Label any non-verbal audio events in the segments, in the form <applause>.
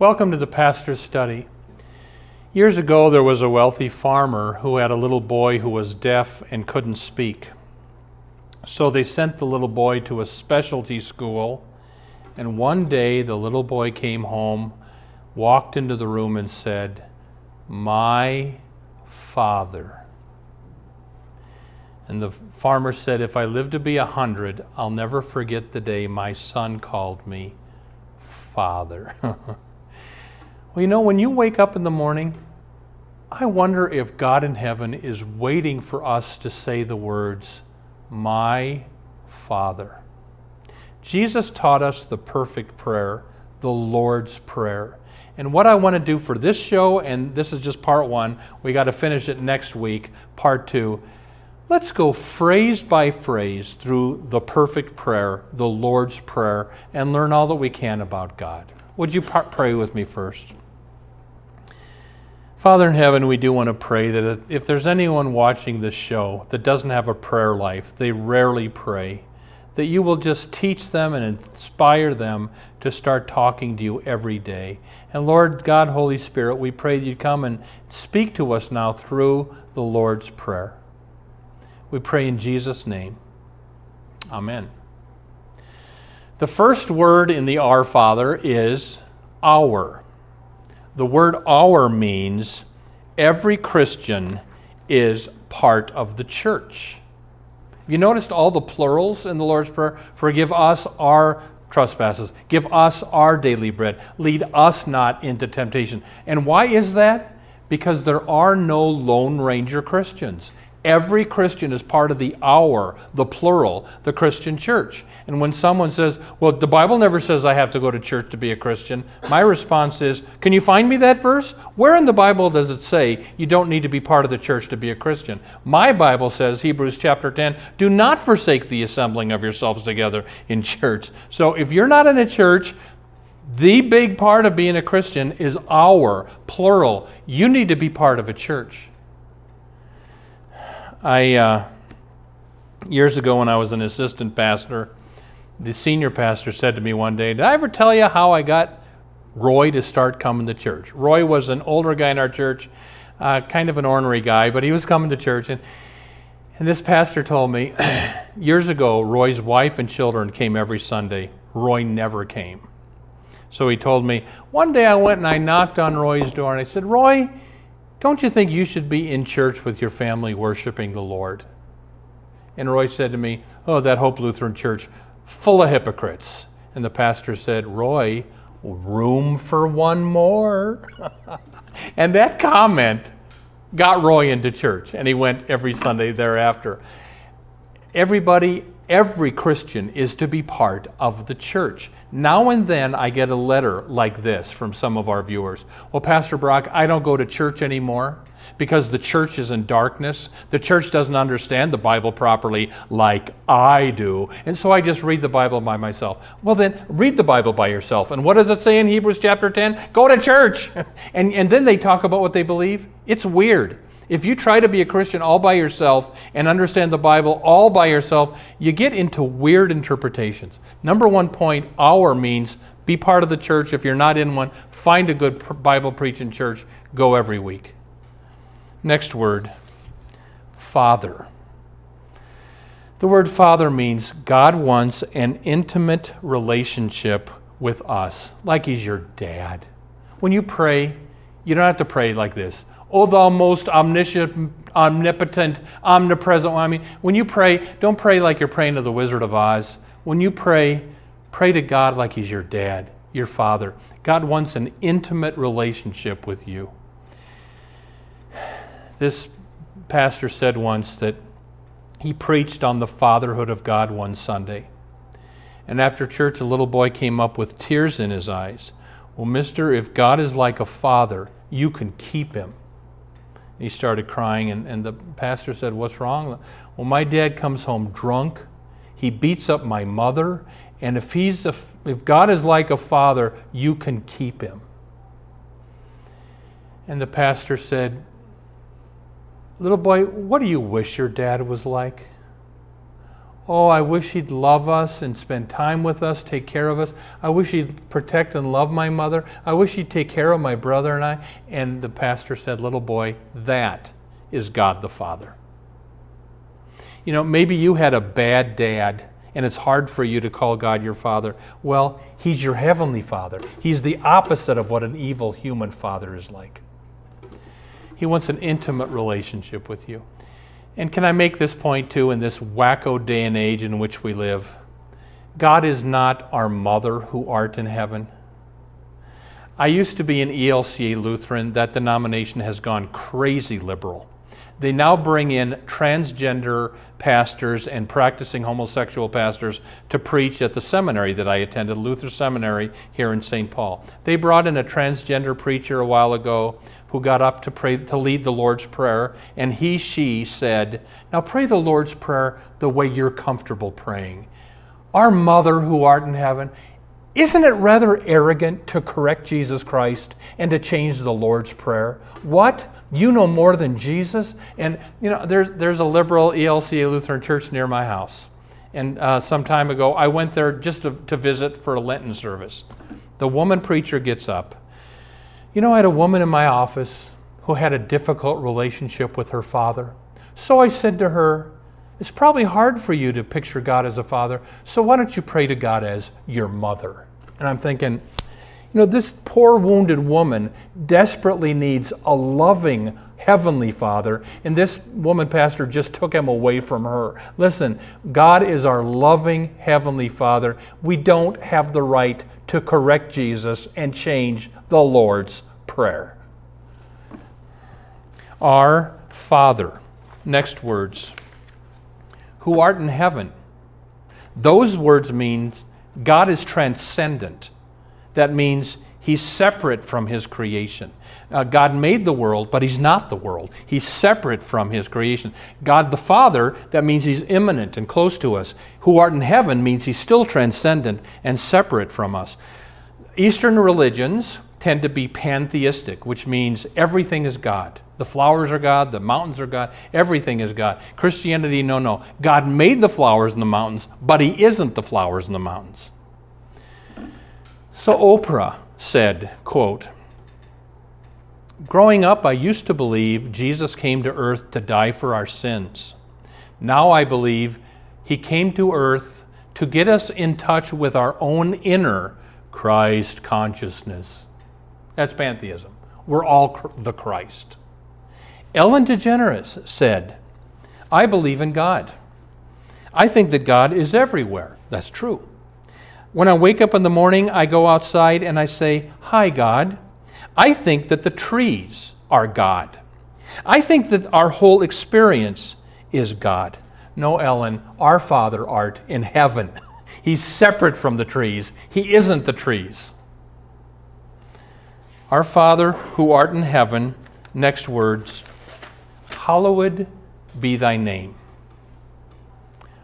Welcome to the Pastor's Study. Years ago, there was a wealthy farmer who had a little boy who was deaf and couldn't speak. So they sent the little boy to a specialty school, and one day the little boy came home, walked into the room, and said, My father. And the farmer said, If I live to be a hundred, I'll never forget the day my son called me father. <laughs> well, you know, when you wake up in the morning, I wonder if God in heaven is waiting for us to say the words, my Father. Jesus taught us the perfect prayer, the Lord's Prayer. And what I want to do for this show, and this is just part one, we got to finish it next week, part two. Let's go phrase by phrase through the perfect prayer, the Lord's Prayer, and learn all that we can about God. Would you pray with me first? Father in heaven, we do want to pray that if there's anyone watching this show that doesn't have a prayer life, they rarely pray, that you will just teach them and inspire them to start talking to you every day. And Lord God, Holy Spirit, we pray that you come and speak to us now through the Lord's Prayer. We pray in Jesus' name. Amen. The first word in the Our Father is our. The word our means every Christian is part of the church. You noticed all the plurals in the Lord's Prayer? Forgive us our trespasses. Give us our daily bread. Lead us not into temptation. And why is that? Because there are no Lone Ranger Christians. Every Christian is part of the our, the plural, the Christian church. And when someone says, Well, the Bible never says I have to go to church to be a Christian, my response is, Can you find me that verse? Where in the Bible does it say you don't need to be part of the church to be a Christian? My Bible says, Hebrews chapter 10, do not forsake the assembling of yourselves together in church. So if you're not in a church, the big part of being a Christian is our, plural. You need to be part of a church. I uh, years ago when I was an assistant pastor, the senior pastor said to me one day, "Did I ever tell you how I got Roy to start coming to church?" Roy was an older guy in our church, uh, kind of an ornery guy, but he was coming to church and. And this pastor told me <clears throat> years ago, Roy's wife and children came every Sunday. Roy never came. So he told me, one day I went and I knocked on Roy's door and I said, Roy, don't you think you should be in church with your family worshiping the Lord? And Roy said to me, Oh, that Hope Lutheran Church, full of hypocrites. And the pastor said, Roy, room for one more. <laughs> and that comment got Roy into church, and he went every Sunday thereafter. Everybody, every Christian is to be part of the church. Now and then I get a letter like this from some of our viewers. Well, Pastor Brock, I don't go to church anymore because the church is in darkness. The church doesn't understand the Bible properly like I do. And so I just read the Bible by myself. Well, then read the Bible by yourself. And what does it say in Hebrews chapter 10? Go to church. <laughs> and, and then they talk about what they believe. It's weird. If you try to be a Christian all by yourself and understand the Bible all by yourself, you get into weird interpretations. Number one point, our means be part of the church. If you're not in one, find a good Bible preaching church. Go every week. Next word, Father. The word Father means God wants an intimate relationship with us, like He's your dad. When you pray, you don't have to pray like this. O thou most omniscient, omnipotent, omnipresent. I mean, when you pray, don't pray like you're praying to the Wizard of Oz. When you pray, pray to God like He's your dad, your father. God wants an intimate relationship with you. This pastor said once that he preached on the fatherhood of God one Sunday. And after church, a little boy came up with tears in his eyes. Well, mister, if God is like a father, you can keep him. He started crying, and, and the pastor said, What's wrong? Well, my dad comes home drunk. He beats up my mother. And if, he's a, if God is like a father, you can keep him. And the pastor said, Little boy, what do you wish your dad was like? Oh, I wish he'd love us and spend time with us, take care of us. I wish he'd protect and love my mother. I wish he'd take care of my brother and I. And the pastor said, Little boy, that is God the Father. You know, maybe you had a bad dad and it's hard for you to call God your father. Well, he's your heavenly father. He's the opposite of what an evil human father is like. He wants an intimate relationship with you. And can I make this point too in this wacko day and age in which we live? God is not our mother who art in heaven. I used to be an ELCA Lutheran. That denomination has gone crazy liberal. They now bring in transgender pastors and practicing homosexual pastors to preach at the seminary that I attended, Luther Seminary here in St. Paul. They brought in a transgender preacher a while ago who got up to pray to lead the Lord's Prayer, and he, she said, Now pray the Lord's Prayer the way you're comfortable praying. Our Mother who art in heaven, isn't it rather arrogant to correct Jesus Christ and to change the Lord's Prayer? What? You know more than Jesus? And, you know, there's, there's a liberal ELCA Lutheran church near my house. And uh, some time ago, I went there just to, to visit for a Lenten service. The woman preacher gets up you know, I had a woman in my office who had a difficult relationship with her father. So I said to her, It's probably hard for you to picture God as a father, so why don't you pray to God as your mother? And I'm thinking, you know, this poor wounded woman desperately needs a loving heavenly father, and this woman pastor just took him away from her. Listen, God is our loving heavenly father. We don't have the right to correct Jesus and change the Lord's Prayer. Our Father. Next words. Who art in heaven. Those words means God is transcendent. That means he's separate from his creation. Uh, God made the world, but he's not the world. He's separate from his creation. God the Father, that means he's immanent and close to us. Who art in heaven means he's still transcendent and separate from us. Eastern religions tend to be pantheistic, which means everything is God. The flowers are God, the mountains are God, everything is God. Christianity, no, no. God made the flowers and the mountains, but He isn't the flowers and the mountains. So Oprah said, quote, Growing up, I used to believe Jesus came to earth to die for our sins. Now I believe He came to earth to get us in touch with our own inner Christ consciousness. That's pantheism. We're all the Christ. Ellen DeGeneres said, I believe in God. I think that God is everywhere. That's true. When I wake up in the morning, I go outside and I say, Hi, God. I think that the trees are God. I think that our whole experience is God. No, Ellen, our Father art in heaven. <laughs> He's separate from the trees. He isn't the trees. Our Father who art in heaven, next words, hallowed be thy name.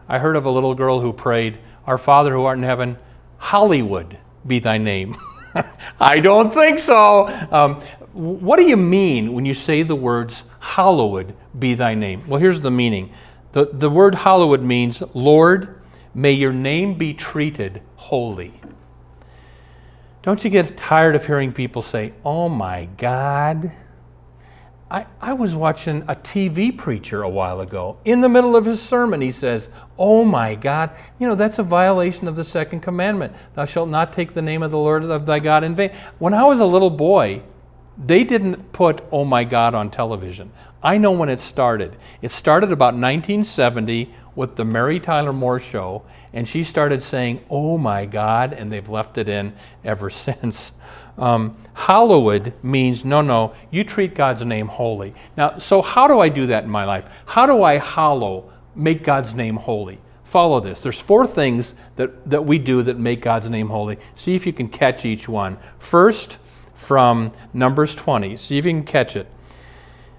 I heard of a little girl who prayed, Our Father who art in heaven, Hollywood be thy name. <laughs> I don't think so. Um, what do you mean when you say the words, Hallowed be thy name? Well, here's the meaning. The, the word hallowed means, Lord, May your name be treated holy. Don't you get tired of hearing people say, Oh my God? I, I was watching a TV preacher a while ago. In the middle of his sermon, he says, Oh my God. You know, that's a violation of the second commandment. Thou shalt not take the name of the Lord of thy God in vain. When I was a little boy, they didn't put Oh my God on television. I know when it started. It started about 1970 with the Mary Tyler Moore show, and she started saying, Oh my God, and they've left it in ever <laughs> since. Um, means no, no, you treat God's name holy. Now, so how do I do that in my life? How do I hallow, make God's name holy? follow this. There's four things that, that we do that make God's name holy. See if you can catch each one. First, from Numbers 20. See if you can catch it.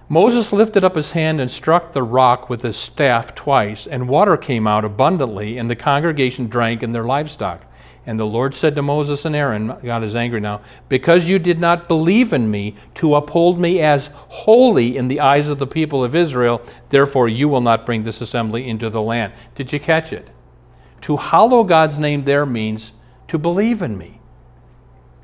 Moses lifted up his hand and struck the rock with his staff twice, and water came out abundantly, and the congregation drank and their livestock. And the Lord said to Moses and Aaron, God is angry now, because you did not believe in me to uphold me as holy in the eyes of the people of Israel, therefore you will not bring this assembly into the land. Did you catch it? To hallow God's name there means to believe in me.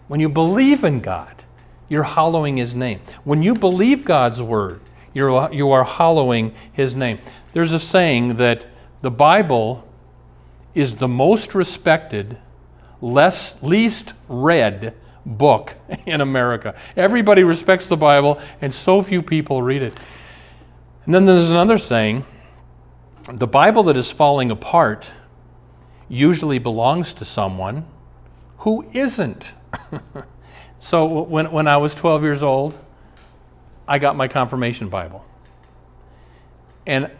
When you believe in God, you're hallowing his name. When you believe God's word, you're, you are hallowing his name. There's a saying that the Bible is the most respected less, least read book <laughs> in America. Everybody respects the Bible, and so few people read it. And then there's another saying the Bible that is falling apart usually belongs to someone who isn't. <laughs> so when, when I was 12 years old, I got my confirmation Bible. And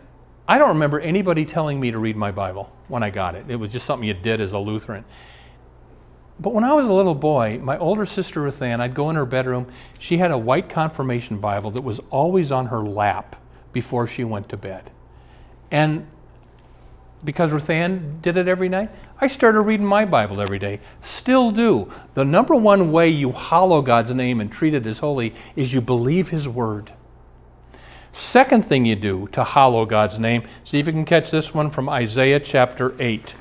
I don't remember anybody telling me to read my Bible when I got it. It was just something you did as a Lutheran. But when I was a little boy, my older sister Ruth Ann, I'd go in her bedroom. She had a white confirmation Bible that was always on her lap before she went to bed. And because Ruth Ann did it every night, I started reading my Bible every day. Still do. The number one way you hallow God's name and treat it as holy is you believe His Word. Second thing you do to hallow God's name, see if you can catch this one from Isaiah chapter 8.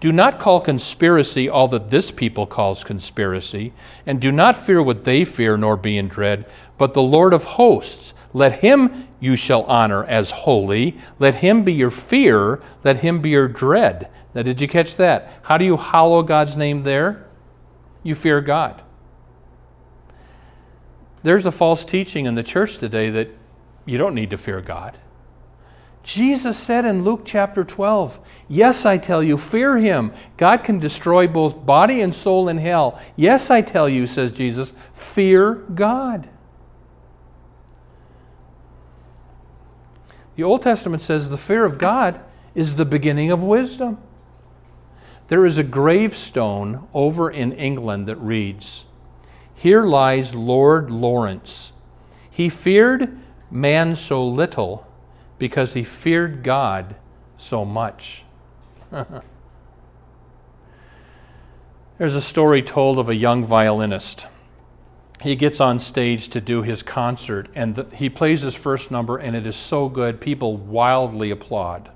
Do not call conspiracy all that this people calls conspiracy, and do not fear what they fear, nor be in dread, but the Lord of hosts. Let him you shall honor as holy. Let him be your fear. Let him be your dread. Now, did you catch that? How do you hallow God's name there? You fear God. There's a false teaching in the church today that you don't need to fear God. Jesus said in Luke chapter 12, Yes, I tell you, fear him. God can destroy both body and soul in hell. Yes, I tell you, says Jesus, fear God. The Old Testament says the fear of God is the beginning of wisdom. There is a gravestone over in England that reads, Here lies Lord Lawrence. He feared man so little because he feared God so much. <laughs> There's a story told of a young violinist. He gets on stage to do his concert, and the, he plays his first number, and it is so good, people wildly applaud.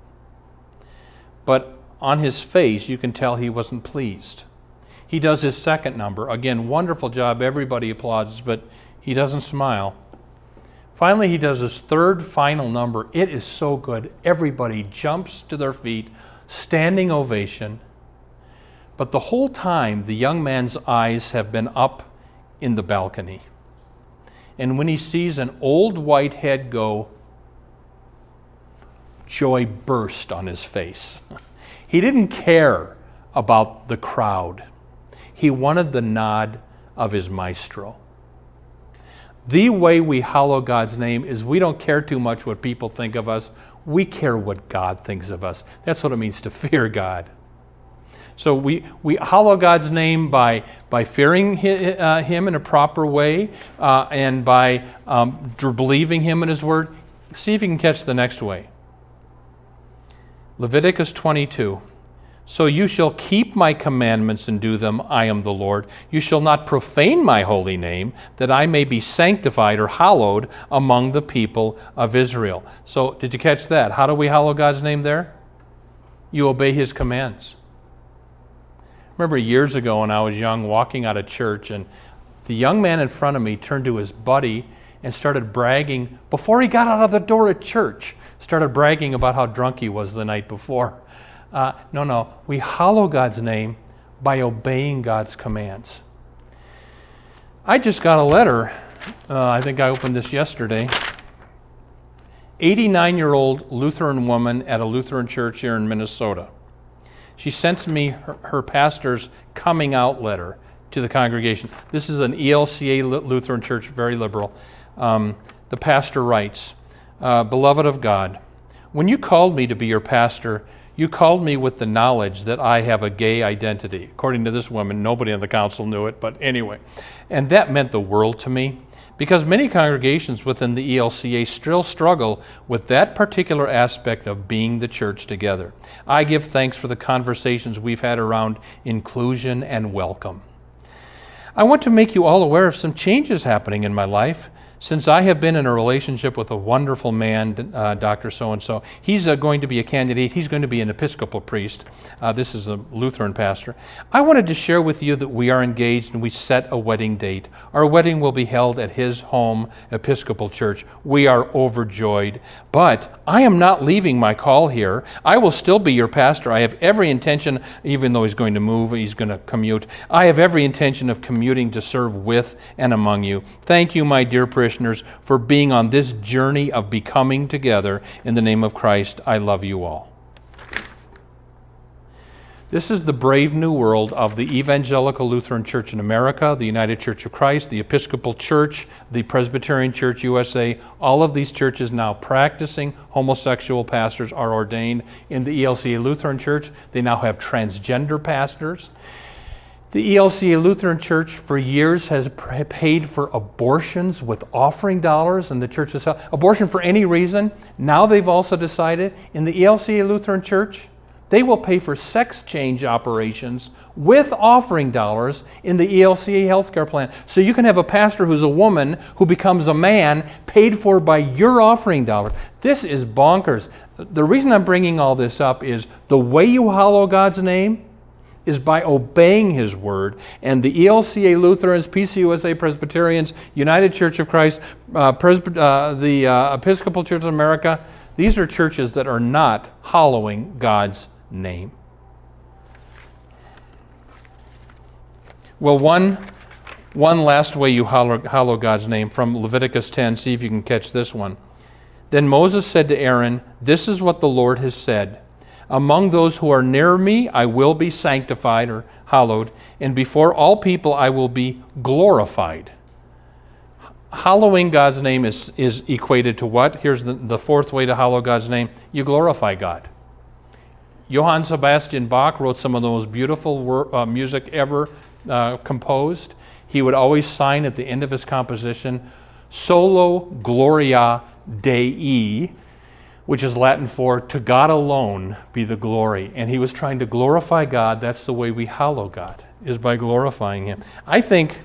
But on his face, you can tell he wasn't pleased. He does his second number. Again, wonderful job, everybody applauds, but he doesn't smile. Finally, he does his third final number. It is so good. Everybody jumps to their feet, standing ovation. But the whole time, the young man's eyes have been up in the balcony. And when he sees an old white head go, joy burst on his face. <laughs> He didn't care about the crowd, he wanted the nod of his maestro. The way we hallow God's name is we don't care too much what people think of us. We care what God thinks of us. That's what it means to <laughs> fear God. So we, we hallow God's name by, by fearing uh, Him in a proper way uh, and by um, believing Him in His Word. See if you can catch the next way. Leviticus 22. So you shall keep my commandments and do them. I am the Lord. You shall not profane my holy name, that I may be sanctified or hallowed among the people of Israel. So, did you catch that? How do we hallow God's name there? You obey his commands. Remember years ago when I was young, walking out of church, and the young man in front of me turned to his buddy and started bragging before he got out of the door at church, started bragging about how drunk he was the night before. <laughs> Uh, no, no. We hallow God's name by obeying God's commands. I just got a letter. Uh, I think I opened this yesterday. 89 year old Lutheran woman at a Lutheran church here in Minnesota. She sent me her, her, pastor's coming out letter to the congregation. This is an ELCA Lutheran church, very liberal. Um, the pastor writes uh, Beloved of God, when you called me to be your pastor, You called me with the knowledge that I have a gay identity. According to this woman, nobody on the council knew it, but anyway. And that meant the world to me because many congregations within the ELCA still struggle with that particular aspect of being the church together. I give thanks for the conversations we've had around inclusion and welcome. I want to make you all aware of some changes happening in my life since I have been in a relationship with a wonderful man, uh, Dr. So and so, he's uh, going to be a candidate. He's going to be an Episcopal priest. Uh, this is a Lutheran pastor. I wanted to share with you that we are engaged and we set a wedding date. Our wedding will be held at his home, Episcopal Church. We are overjoyed. But I am not leaving my call here. I will still be your pastor. I have every intention, even though he's going to move, he's going to commute. I have every intention of commuting to serve with and among you. Thank you, my dear parishioners parishioners for being on this journey of becoming together. In the name of Christ, I love you all. This is the brave new world of the Evangelical Lutheran Church in America, the United Church of Christ, the Episcopal Church, the Presbyterian Church USA. All of these churches now practicing homosexual pastors are ordained. In the ELCA Lutheran Church, they now have transgender pastors. The ELCA Lutheran Church for years has paid for abortions with offering dollars, and the church has abortion for any reason. Now they've also decided in the ELCA Lutheran Church they will pay for sex change operations with offering dollars in the ELCA healthcare plan. So you can have a pastor who's a woman who becomes a man paid for by your offering dollar. This is bonkers. The reason I'm bringing all this up is the way you hallow God's name is by obeying His Word. And the ELCA Lutherans, PCUSA Presbyterians, United Church of Christ, uh, Presby- uh, the uh, Episcopal Church of America, these are churches that are not hallowing God's name. Well, one, one last way you hallow, hallow God's name from Leviticus 10, see if you can catch this one. Then Moses said to Aaron, This is what the Lord has said. Among those who are near me, I will be sanctified or hallowed, and before all people, I will be glorified. Hallowing God's name is, is equated to what? Here's the, the fourth way to hallow God's name you glorify God. Johann Sebastian Bach wrote some of the most beautiful wor- uh, music ever uh, composed. He would always sign at the end of his composition, Solo Gloria Dei, which is Latin for to God alone be the glory. And he was trying to glorify God. That's the way we hallow God, is by glorifying him. I think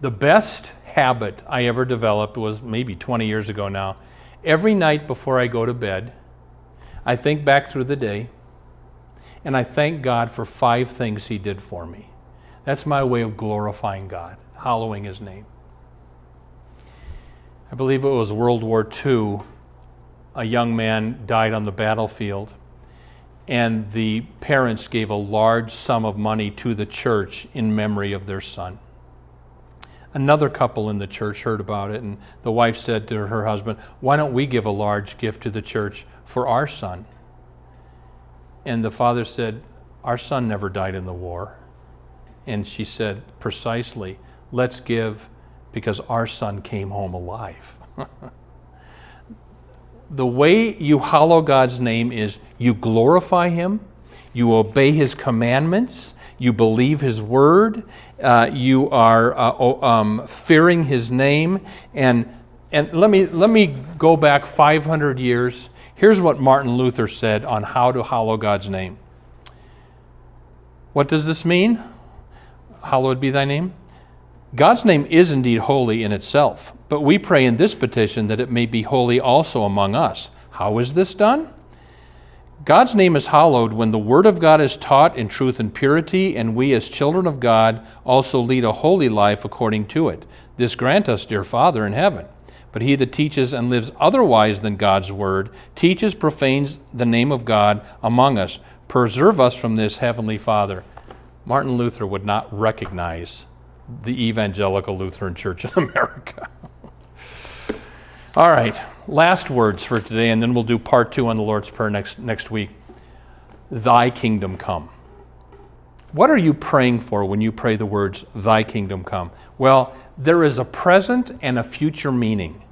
the best habit I ever developed was maybe 20 years ago now. Every night before I go to bed, I think back through the day and I thank God for five things he did for me. That's my way of glorifying God, hallowing his name. I believe it was World War II a young man died on the battlefield, and the parents gave a large sum of money to the church in memory of their son. Another couple in the church heard about it, and the wife said to her husband, Why don't we give a large gift to the church for our son? And the father said, Our son never died in the war. And she said, Precisely, let's give because our son came home alive. <laughs> the way you hallow God's name is you glorify Him, you obey His commandments, you believe His word, uh, you are uh, um, fearing His name. And, and let, me, let me go back 500 years. Here's what Martin Luther said on how to hallow God's name. What does this mean? Hallowed be thy name. God's name is indeed holy in itself, but we pray in this petition that it may be holy also among us. How is this done? God's name is hallowed when the Word of God is taught in truth and purity, and we, as children of God, also lead a holy life according to it. This grant us, dear Father in heaven. But he that teaches and lives otherwise than God's Word teaches, profanes the name of God among us. Preserve us from this, Heavenly Father. Martin Luther would not recognize the Evangelical Lutheran Church in <laughs> America. All right, last words for today, and then we'll do part two on the Lord's Prayer next, next week. Thy kingdom come. What are you praying for when you pray the words, Thy kingdom come? Well, there is a present and a future meaning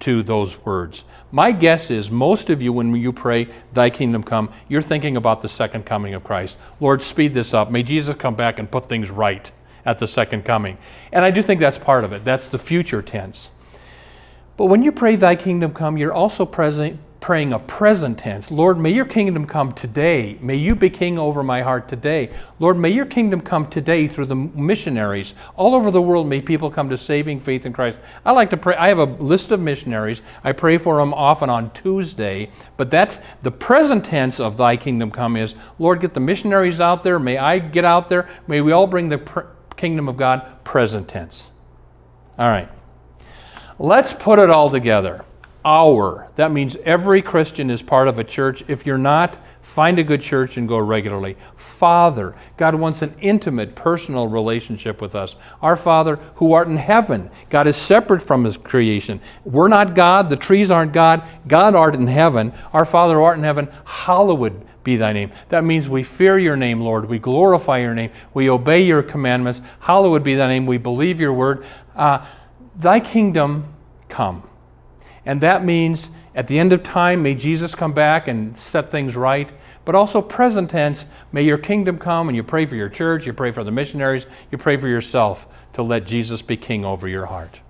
to those words. My guess is most of you, when you pray, Thy kingdom come, you're thinking about the second coming of Christ. Lord, speed this up. May Jesus come back and put things right at the second coming. And I do think that's part of it. That's the future tense. But when you pray, Thy kingdom come, you're also present, praying a present tense. Lord, may your kingdom come today. May you be king over my heart today. Lord, may your kingdom come today through the missionaries. All over the world, may people come to saving faith in Christ. I like to pray. I have a list of missionaries. I pray for them often on Tuesday, but that's the present tense of thy kingdom come is, Lord, get the missionaries out there. May I get out there. May we all bring the pr- kingdom of God present tense. All right. Let's put it all together our. That means every Christian is part of a church. If you're not, find a good church and go regularly. Father, God wants an intimate, personal relationship with us. Our Father who art in heaven. God is separate from his creation. We're not God, the trees aren't God. God art in heaven. Our Father who art in heaven, hallowed be thy name. That means we fear your name, Lord. We glorify your name. We obey your commandments. Hallowed be thy name. We believe your word. Uh, thy kingdom come. And that means at the end of time, may Jesus come back and set things right. But also, present tense, may your kingdom come and you pray for your church, you pray for the missionaries, you pray for yourself to let Jesus be king over your heart.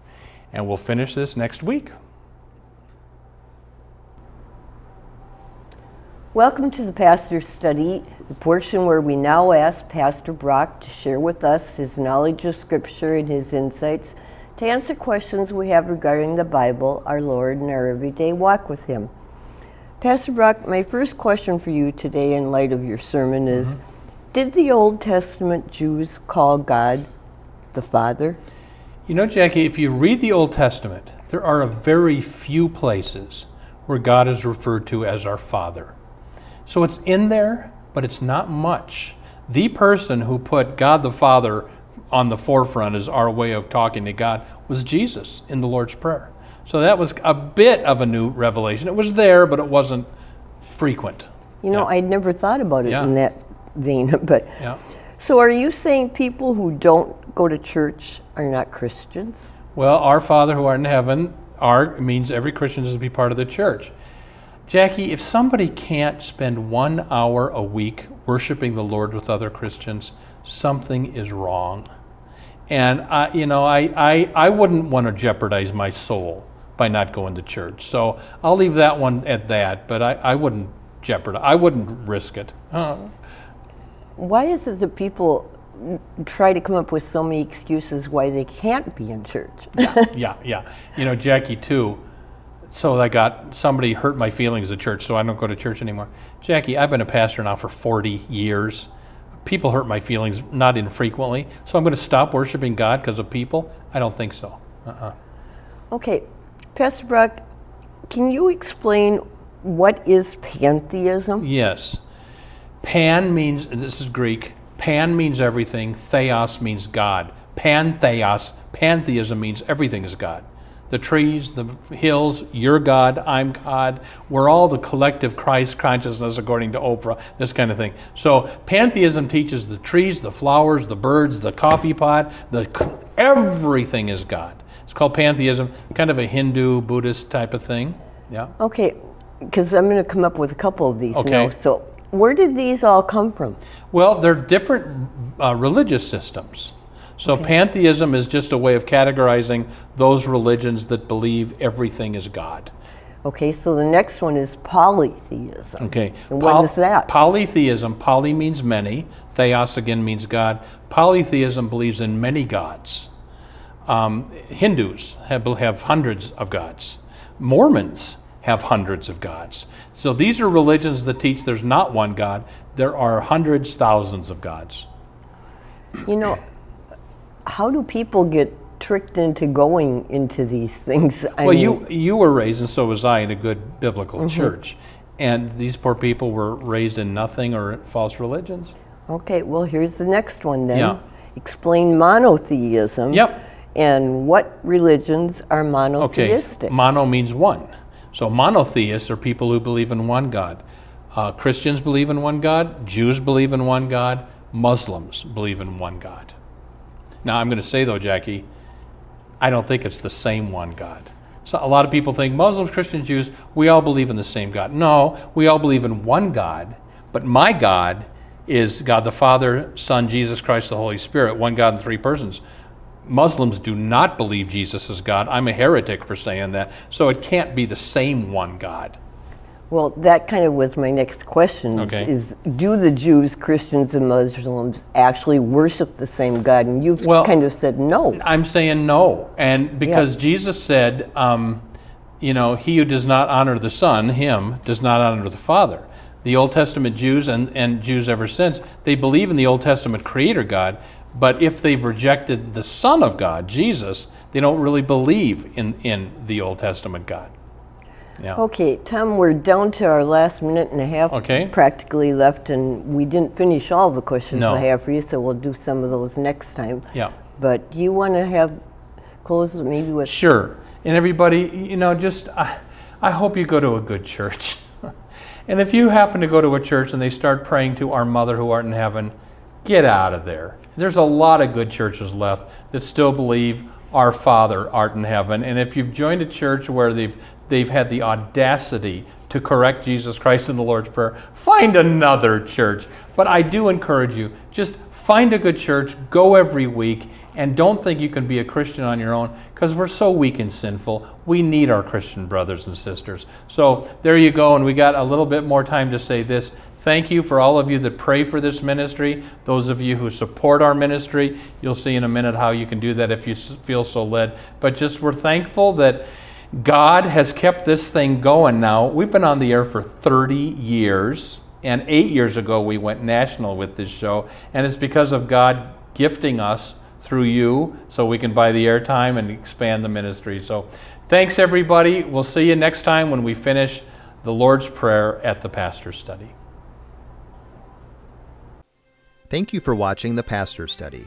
And we'll finish this next week. Welcome to the Pastor's Study, the portion where we now ask Pastor Brock to share with us his knowledge of Scripture and his insights to answer questions we have regarding the Bible, our Lord, and our everyday walk with Him. Pastor Brock, my first question for you today, in light of your sermon, is mm-hmm. Did the Old Testament Jews call God the Father? You know, Jackie, if you read the Old Testament, there are a very few places where God is referred to as our Father. So it's in there, but it's not much. The person who put God the Father on the forefront as our way of talking to God was Jesus in the Lord's Prayer. So that was a bit of a new revelation. It was there, but it wasn't frequent. You know, yeah. I'd never thought about it yeah. in that vein, <laughs> but yeah. so are you saying people who don't go to church are not Christians? Well, our Father who art in heaven, our means every Christian is to be part of the church. Jackie, if somebody can't spend one hour a week worshiping the Lord with other Christians, something is wrong. And I, you know, I, I, I wouldn't want to jeopardize my soul by not going to church. So I'll leave that one at that. But I, I wouldn't jeopardize. I wouldn't risk it. Uh. Why is it that people try to come up with so many excuses why they can't be in church? yeah, yeah, yeah. You know, Jackie too. So I got somebody hurt my feelings at church, so I don't go to church anymore. Jackie, I've been a pastor now for 40 years people hurt my feelings not infrequently. So I'm going to stop worshiping God because of people? I don't think so. Uh-uh. Okay, Pastor Brock, can you explain what is pantheism? Yes. Pan means, this is Greek, pan means everything, theos means God. Pantheos, pantheism means everything is God the trees, the hills, you're God, I'm God. We're all the collective Christ consciousness, according to Oprah, this kind of thing. So pantheism teaches the trees, the flowers, the birds, the coffee pot, the everything is God. It's called pantheism, kind of a Hindu, Buddhist type of thing. Yeah. Okay, because I'm going to come up with a couple of these okay. now. So where did these all come from? Well, they're different uh, religious systems. So okay. pantheism is just a way of categorizing those religions that believe everything is God. Okay, so the next one is polytheism. Okay. And what Poly- is that? Polytheism, poly means many, theos again means God. Polytheism believes in many gods. Um, Hindus have, have hundreds of gods. Mormons have hundreds of gods. So these are religions that teach there's not one God, there are hundreds, thousands of gods. You know, how do people get tricked into going into these things? <laughs> I well, mean, you you were raised, and so was I, in a good biblical mm-hmm. church, and these poor people were raised in nothing or false religions. Okay, well, here's the next one then. Yeah. Explain monotheism. Yep. And what religions are monotheistic? Okay. Mono means one. So monotheists are people who believe in one God. Uh, Christians believe in one God. Jews believe in one God. Muslims believe in one God. Now, I'm going to say, though, Jackie, I don't think it's the same one God. So a lot of people think Muslims, Christians, Jews, we all believe in the same God. No, we all believe in one God, but my God is God the Father, Son, Jesus Christ, the Holy Spirit, one God in three persons. Muslims do not believe Jesus is God. I'm a heretic for saying that. So it can't be the same one God. Well, that kind of was my next question is, Okay. is do the Jews, Christians, and Muslims actually worship the same God? And you've Well- kind of said no. I'm saying no. And because Jesus said, um, you know, he who does not honor the Son, him, does not honor the Father. The Old Testament Jews and, and Jews ever since, they believe in the Old Testament Creator God, but if they've rejected the Son of God, Jesus, they don't really believe in, in the Old Testament God. Yeah. Okay, Tom, we're down to our last minute and a half Okay. practically left, and we didn't finish all the questions No. I have for you, so we'll do some of those next time. Yeah. But do you want to have close maybe with Sure. And everybody, you know, just I, I hope you go to a good church. <laughs> and if you happen to go to a church and they start praying to our mother who art in heaven, get out of there. There's a lot of good churches left that still believe our Father art in heaven. And if you've joined a church where they've they've had the audacity to correct Jesus Christ in the Lord's Prayer, find another church. But I do encourage you, just find a good church, go every week, and don't think you can be a Christian on your own because we're so weak and sinful. We need our Christian brothers and sisters. So there you go, and we got a little bit more time to say this. Thank you for all of you that pray for this ministry, those of you who support our ministry. You'll see in a minute how you can do that if you feel so led. But just we're thankful that God has kept this thing going now. We've been on the air for 30 years, and eight years ago we went national with this show, and it's because of God gifting us through you so we can buy the airtime and expand the ministry. So thanks, everybody. We'll see you next time when we finish the Lord's Prayer at the Pastor's Study. Thank you for watching the Pastor's Study.